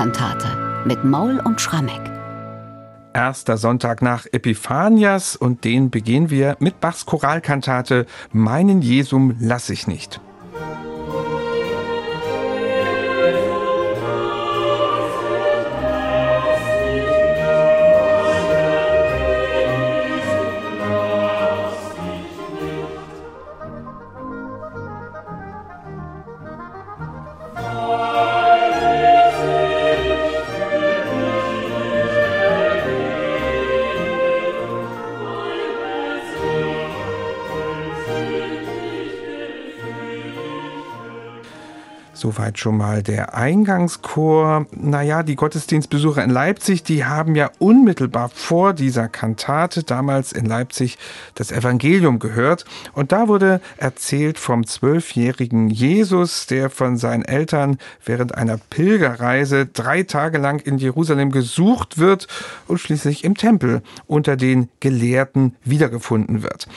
Choralkantate mit Maul und Schrammeck. Erster Sonntag nach Epiphanias und den beginnen wir mit Bachs Choralkantate Meinen Jesum lass ich nicht. Soweit schon mal der Eingangschor. Naja, die Gottesdienstbesucher in Leipzig, die haben ja unmittelbar vor dieser Kantate damals in Leipzig das Evangelium gehört. Und da wurde erzählt vom zwölfjährigen Jesus, der von seinen Eltern während einer Pilgerreise drei Tage lang in Jerusalem gesucht wird und schließlich im Tempel unter den Gelehrten wiedergefunden wird.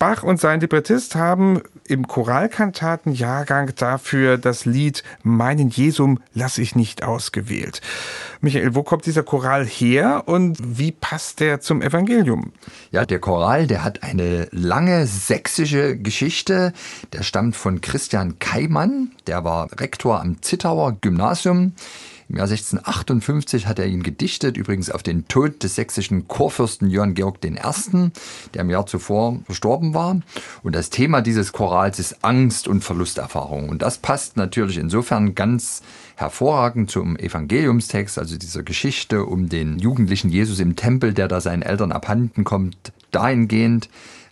Bach und sein Librettist haben im Choralkantatenjahrgang dafür das Lied Meinen Jesum lasse ich nicht ausgewählt. Michael, wo kommt dieser Choral her und wie passt der zum Evangelium? Ja, der Choral, der hat eine lange sächsische Geschichte. Der stammt von Christian Keimann, der war Rektor am Zittauer Gymnasium. Im Jahr 1658 hat er ihn gedichtet, übrigens auf den Tod des sächsischen Chorfürsten Johann Georg I., der im Jahr zuvor verstorben war. Und das Thema dieses Chorals ist Angst und Verlusterfahrung. Und das passt natürlich insofern ganz hervorragend zum Evangeliumstext, also dieser Geschichte um den jugendlichen Jesus im Tempel, der da seinen Eltern abhanden kommt, dahingehend,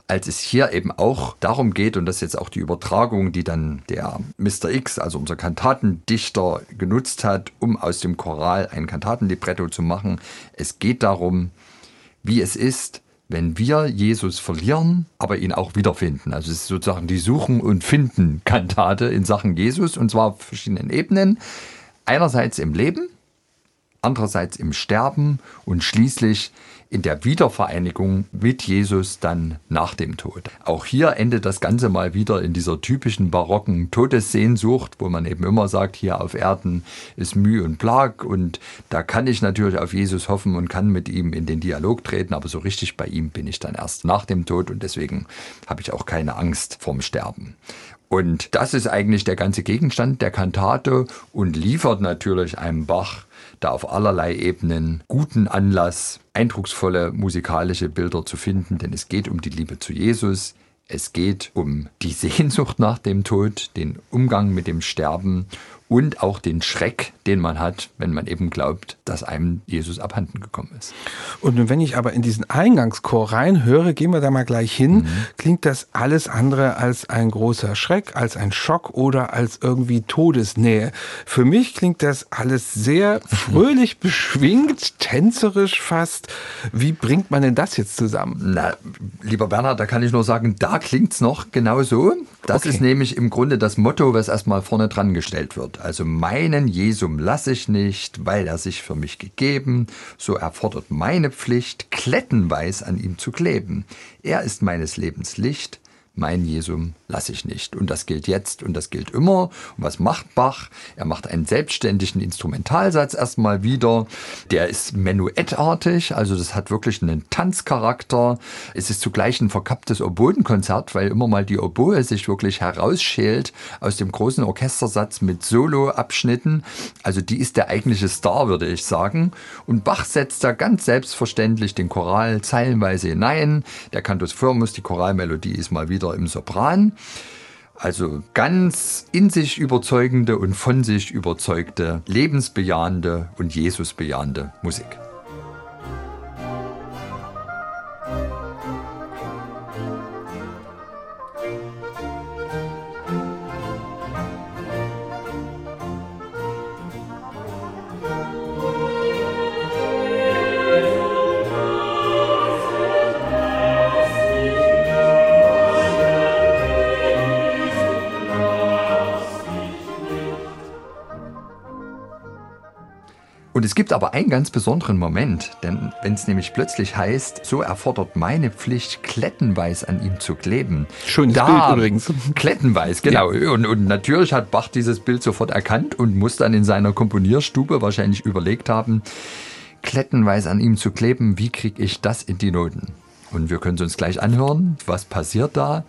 als es hier eben auch darum geht, und das ist jetzt auch die Übertragung, die dann der Mr. X, also unser Kantatendichter, genutzt hat, um aus dem Choral ein Kantatenlibretto zu machen. Es geht darum, wie es ist, wenn wir Jesus verlieren, aber ihn auch wiederfinden. Also es ist sozusagen die Suchen und Finden Kantate in Sachen Jesus, und zwar auf verschiedenen Ebenen. Einerseits im Leben, andererseits im Sterben und schließlich in der Wiedervereinigung mit Jesus dann nach dem Tod. Auch hier endet das Ganze mal wieder in dieser typischen barocken Todessehnsucht, wo man eben immer sagt, hier auf Erden ist Mühe und Plag und da kann ich natürlich auf Jesus hoffen und kann mit ihm in den Dialog treten, aber so richtig bei ihm bin ich dann erst nach dem Tod und deswegen habe ich auch keine Angst vorm Sterben. Und das ist eigentlich der ganze Gegenstand der Kantate und liefert natürlich einem Bach da auf allerlei Ebenen guten Anlass, eindrucksvolle musikalische Bilder zu finden, denn es geht um die Liebe zu Jesus, es geht um die Sehnsucht nach dem Tod, den Umgang mit dem Sterben und auch den Schreck, den man hat, wenn man eben glaubt, dass einem Jesus abhanden gekommen ist. Und wenn ich aber in diesen Eingangschor reinhöre, gehen wir da mal gleich hin, mhm. klingt das alles andere als ein großer Schreck, als ein Schock oder als irgendwie Todesnähe. Für mich klingt das alles sehr fröhlich, beschwingt, tänzerisch fast. Wie bringt man denn das jetzt zusammen? Na, lieber Bernhard, da kann ich nur sagen, da klingt's noch genau so. Das okay. ist nämlich im Grunde das Motto, was erstmal vorne dran gestellt wird. Also meinen Jesum lasse ich nicht, weil er sich für mich gegeben, so erfordert meine Pflicht, klettenweis an ihm zu kleben. Er ist meines Lebens Licht, mein Jesum lasse ich nicht. Und das gilt jetzt und das gilt immer. Und was macht Bach? Er macht einen selbstständigen Instrumentalsatz erstmal wieder. Der ist menuettartig, also das hat wirklich einen Tanzcharakter. Es ist zugleich ein verkapptes Oboenkonzert, weil immer mal die Oboe sich wirklich herausschält aus dem großen Orchestersatz mit Soloabschnitten. Also die ist der eigentliche Star, würde ich sagen. Und Bach setzt da ganz selbstverständlich den Choral zeilenweise hinein. Der Cantus Firmus, die Choralmelodie ist mal wieder im Sopran. Also ganz in sich überzeugende und von sich überzeugte, lebensbejahende und Jesusbejahende Musik. Es gibt aber einen ganz besonderen Moment, denn wenn es nämlich plötzlich heißt, so erfordert meine Pflicht, klettenweis an ihm zu kleben. Schönes da, Bild übrigens. Klettenweis, genau. Ja. Und, und natürlich hat Bach dieses Bild sofort erkannt und muss dann in seiner Komponierstube wahrscheinlich überlegt haben, klettenweis an ihm zu kleben, wie kriege ich das in die Noten? Und wir können es uns gleich anhören, was passiert da.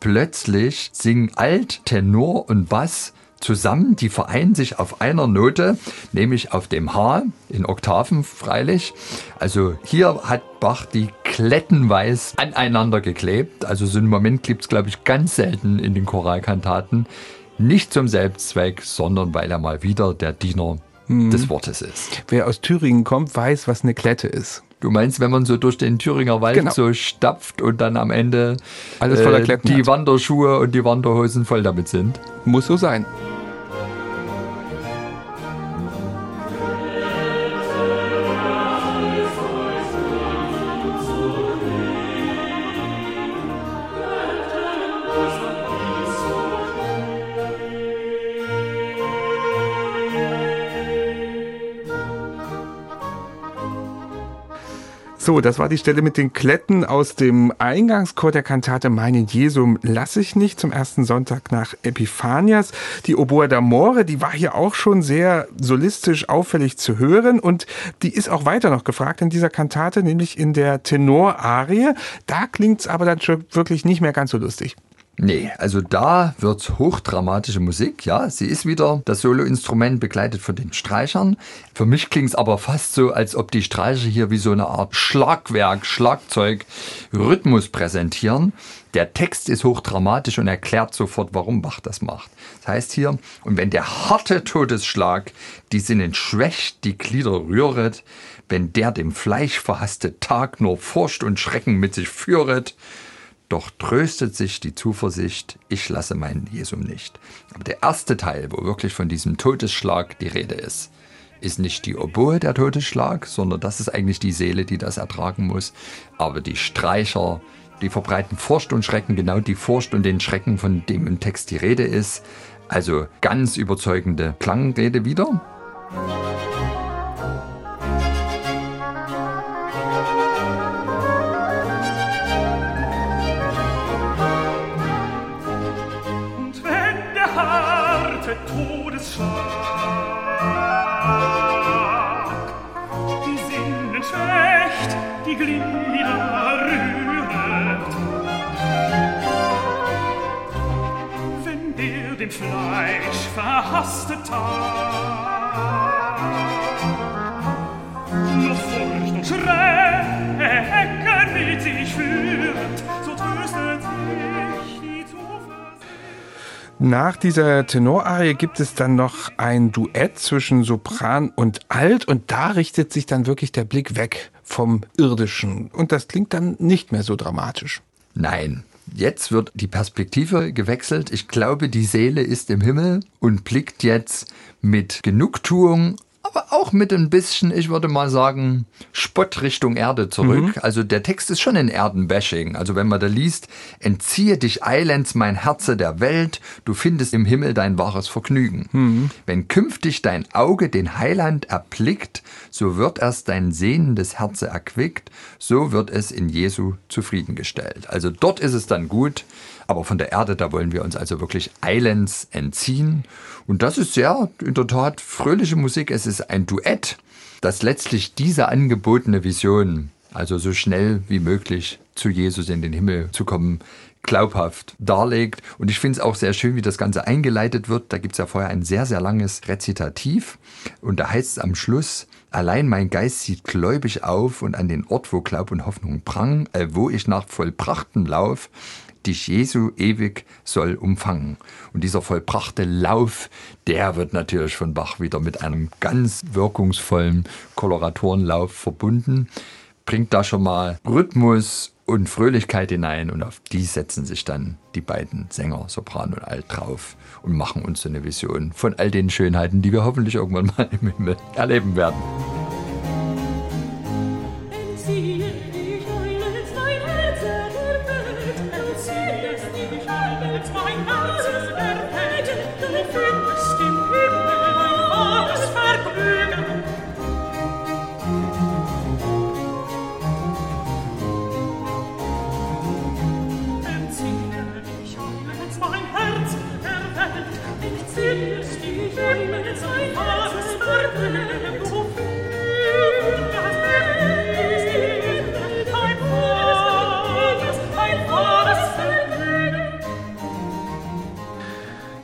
Plötzlich singen Alt, Tenor und Bass zusammen, die vereinen sich auf einer Note, nämlich auf dem H, in Oktaven freilich. Also hier hat Bach die klettenweis aneinander geklebt. Also so einen Moment gibt es, glaube ich, ganz selten in den Choralkantaten. Nicht zum Selbstzweck, sondern weil er mal wieder der Diener hm. des Wortes ist. Wer aus Thüringen kommt, weiß, was eine Klette ist. Du meinst, wenn man so durch den Thüringer Wald genau. so stapft und dann am Ende Alles voller äh, die hat. Wanderschuhe und die Wanderhosen voll damit sind? Muss so sein. So, das war die Stelle mit den Kletten aus dem Eingangschor der Kantate Meinen Jesum lasse ich nicht zum ersten Sonntag nach Epiphanias. Die Oboe d'Amore, die war hier auch schon sehr solistisch auffällig zu hören und die ist auch weiter noch gefragt in dieser Kantate, nämlich in der Tenorarie. Da klingt's aber dann schon wirklich nicht mehr ganz so lustig. Nee, also da wird hochdramatische Musik, ja. Sie ist wieder das Soloinstrument begleitet von den Streichern. Für mich klingt es aber fast so, als ob die Streicher hier wie so eine Art Schlagwerk, Schlagzeug, Rhythmus präsentieren. Der Text ist hochdramatisch und erklärt sofort, warum Bach das macht. Das heißt hier, und wenn der harte Todesschlag die Sinnen schwächt, die Glieder rühret, wenn der dem Fleisch verhasste Tag nur Furcht und Schrecken mit sich führet, doch tröstet sich die Zuversicht, ich lasse meinen Jesum nicht. Aber der erste Teil, wo wirklich von diesem Todesschlag die Rede ist, ist nicht die Oboe der Todesschlag, sondern das ist eigentlich die Seele, die das ertragen muss. Aber die Streicher, die verbreiten Furcht und Schrecken, genau die Furcht und den Schrecken, von dem im Text die Rede ist. Also ganz überzeugende Klangrede wieder. Fleisch verhasste Tag. Noch Furcht und Schrecken Nach dieser Tenorarie gibt es dann noch ein Duett zwischen Sopran und Alt und da richtet sich dann wirklich der Blick weg vom Irdischen und das klingt dann nicht mehr so dramatisch. Nein, Jetzt wird die Perspektive gewechselt. Ich glaube, die Seele ist im Himmel und blickt jetzt mit Genugtuung aber auch mit ein bisschen, ich würde mal sagen, Spott Richtung Erde zurück. Mhm. Also der Text ist schon in Erdenbashing. Also wenn man da liest, entziehe dich eilends mein Herze der Welt, du findest im Himmel dein wahres Vergnügen. Mhm. Wenn künftig dein Auge den Heiland erblickt, so wird erst dein sehnendes Herze erquickt, so wird es in Jesu zufriedengestellt. Also dort ist es dann gut, aber von der Erde, da wollen wir uns also wirklich eilends entziehen. Und das ist sehr, in der Tat, fröhliche Musik. Es ist ein Duett, das letztlich diese angebotene Vision, also so schnell wie möglich zu Jesus in den Himmel zu kommen, glaubhaft darlegt. Und ich finde es auch sehr schön, wie das Ganze eingeleitet wird. Da gibt es ja vorher ein sehr, sehr langes Rezitativ. Und da heißt es am Schluss, Allein mein Geist sieht gläubig auf und an den Ort, wo Glaub und Hoffnung prang, äh, wo ich nach vollbrachtem Lauf dich Jesu ewig soll umfangen. Und dieser vollbrachte Lauf, der wird natürlich von Bach wieder mit einem ganz wirkungsvollen Koloratorenlauf verbunden, bringt da schon mal Rhythmus und Fröhlichkeit hinein und auf die setzen sich dann die beiden Sänger, Sopran und Alt, drauf und machen uns so eine Vision von all den Schönheiten, die wir hoffentlich irgendwann mal im Himmel erleben werden.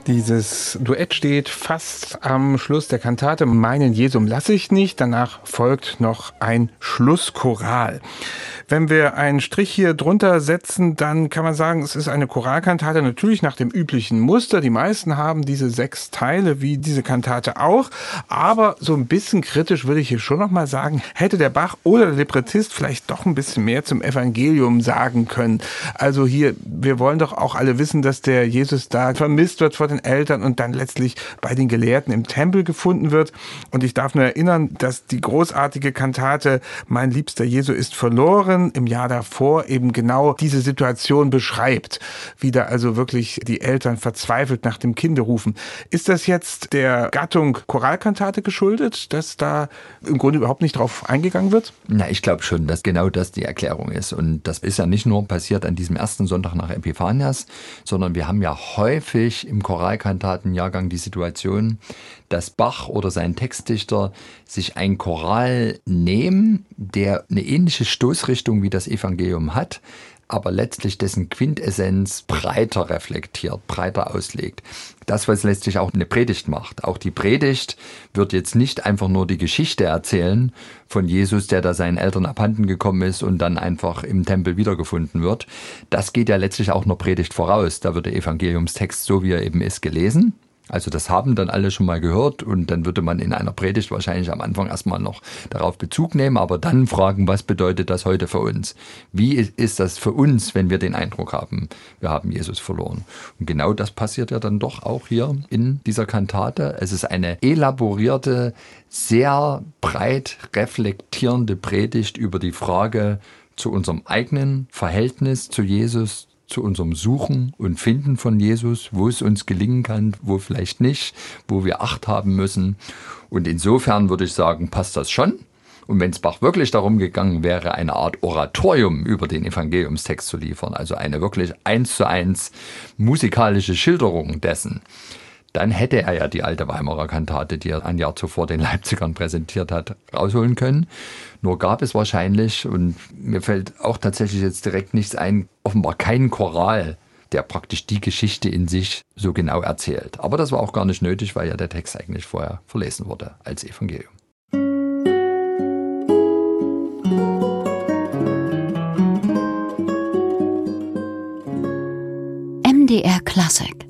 Dieses Duett steht fast am Schluss der Kantate. Meinen Jesum lasse ich nicht. Danach folgt noch ein Schlusschoral. Wenn wir einen Strich hier drunter setzen, dann kann man sagen, es ist eine Choralkantate natürlich nach dem üblichen Muster. Die meisten haben diese sechs Teile wie diese Kantate auch. Aber so ein bisschen kritisch würde ich hier schon noch mal sagen, hätte der Bach oder der Librettist vielleicht doch ein bisschen mehr zum Evangelium sagen können. Also hier, wir wollen doch auch alle wissen, dass der Jesus da vermisst wird vor den Eltern und dann letztlich bei den Gelehrten im Tempel gefunden wird. Und ich darf nur erinnern, dass die großartige Kantate Mein liebster Jesu ist verloren Jahren, im Jahr davor eben genau diese Situation beschreibt, wie da also wirklich die Eltern verzweifelt nach dem Kinde rufen. Ist das jetzt der Gattung Choralkantate geschuldet, dass da im Grunde überhaupt nicht drauf eingegangen wird? Na, ich glaube schon, dass genau das die Erklärung ist. Und das ist ja nicht nur passiert an diesem ersten Sonntag nach Epiphanias, sondern wir haben ja häufig im Choralkantatenjahrgang die Situation, dass Bach oder sein Textdichter sich ein Choral nehmen, der eine ähnliche Stoßrichtung wie das Evangelium hat, aber letztlich dessen Quintessenz breiter reflektiert, breiter auslegt. Das, was letztlich auch eine Predigt macht. Auch die Predigt wird jetzt nicht einfach nur die Geschichte erzählen von Jesus, der da seinen Eltern abhanden gekommen ist und dann einfach im Tempel wiedergefunden wird. Das geht ja letztlich auch einer Predigt voraus. Da wird der Evangeliumstext, so wie er eben ist, gelesen also das haben dann alle schon mal gehört und dann würde man in einer Predigt wahrscheinlich am Anfang erstmal noch darauf Bezug nehmen, aber dann fragen, was bedeutet das heute für uns? Wie ist das für uns, wenn wir den Eindruck haben, wir haben Jesus verloren? Und genau das passiert ja dann doch auch hier in dieser Kantate. Es ist eine elaborierte, sehr breit reflektierende Predigt über die Frage zu unserem eigenen Verhältnis zu Jesus, zu unserem Suchen und Finden von Jesus, wo es uns gelingen kann, wo vielleicht nicht, wo wir Acht haben müssen. Und insofern würde ich sagen, passt das schon. Und wenn es Bach wirklich darum gegangen wäre, eine Art Oratorium über den Evangeliumstext zu liefern, also eine wirklich eins zu eins musikalische Schilderung dessen, dann hätte er ja die alte Weimarer Kantate, die er ein Jahr zuvor den Leipzigern präsentiert hat, rausholen können. Nur gab es wahrscheinlich, und mir fällt auch tatsächlich jetzt direkt nichts ein, offenbar keinen Choral, der praktisch die Geschichte in sich so genau erzählt. Aber das war auch gar nicht nötig, weil ja der Text eigentlich vorher verlesen wurde als Evangelium. MDR Classic